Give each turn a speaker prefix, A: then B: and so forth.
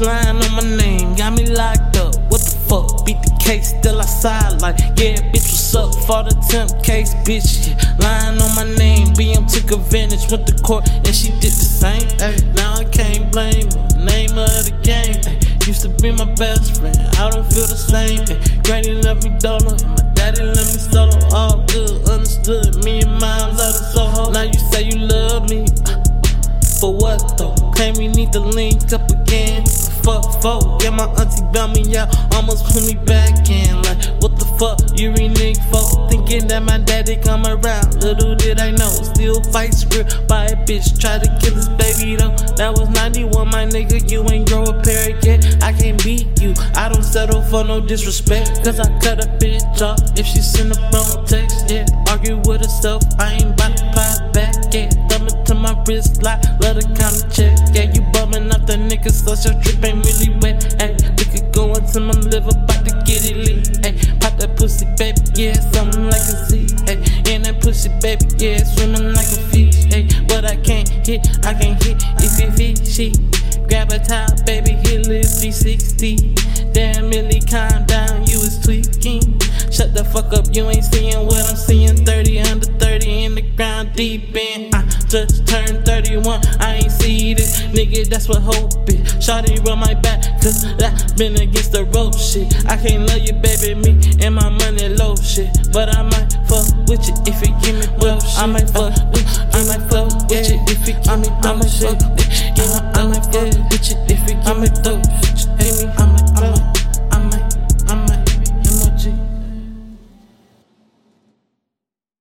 A: Lying on my name, got me locked up. What the fuck? Beat the case, still outside. Like, yeah, bitch, what's up? For the temp case, bitch. Yeah. Lying on my name, BM took advantage, went to court, and she did the same. Ay, now I can't blame her. Name of the game. Ay, used to be my best friend, I don't feel the same. Ay, granny left me dollar, and my daddy let me solo. All good, understood. Me and mine out of so hard. Now you say you love me. Uh, for what though? Claim we need to link up again. Fuck, fuck. Yeah, my auntie bailed me out, almost put me back in. Like, what the fuck? You renege for thinking that my daddy come around. Little did I know, still fight real by a bitch. Try to kill his baby though. That was 91, my nigga. You ain't grow a pair yet. I can't beat you. I don't settle for no disrespect. Cause I cut a bitch off if she send a wrong text. Yeah, argue with herself. I ain't bout to pie back. Yeah, thumb it to my wrist like let her the check. So your trip ain't really wet. Hey, liquor going to my liver, about to get it lit. Hey, pop that pussy, baby, yeah, something like a sea. Hey, in that pussy, baby, yeah, swimming like a fish. Hey, but I can't hit, I can't hit if it fishy. Grab a towel, baby, hit live 360. Damn, Millie, calm down, you was tweaking. Shut the fuck up, you ain't seeing what I'm seeing. 30 under 30 in the ground, deep in just turned 31. I ain't see this, nigga, that's what hope is. Shawty run my back, cause I been against the rope shit. I can't love you, baby, me and my money low shit. But I might fuck with you if you give me well shit. I might fuck uh, with you, I might fuck with you if you give me dumb shit. I might fuck with you if you give me dumb shit.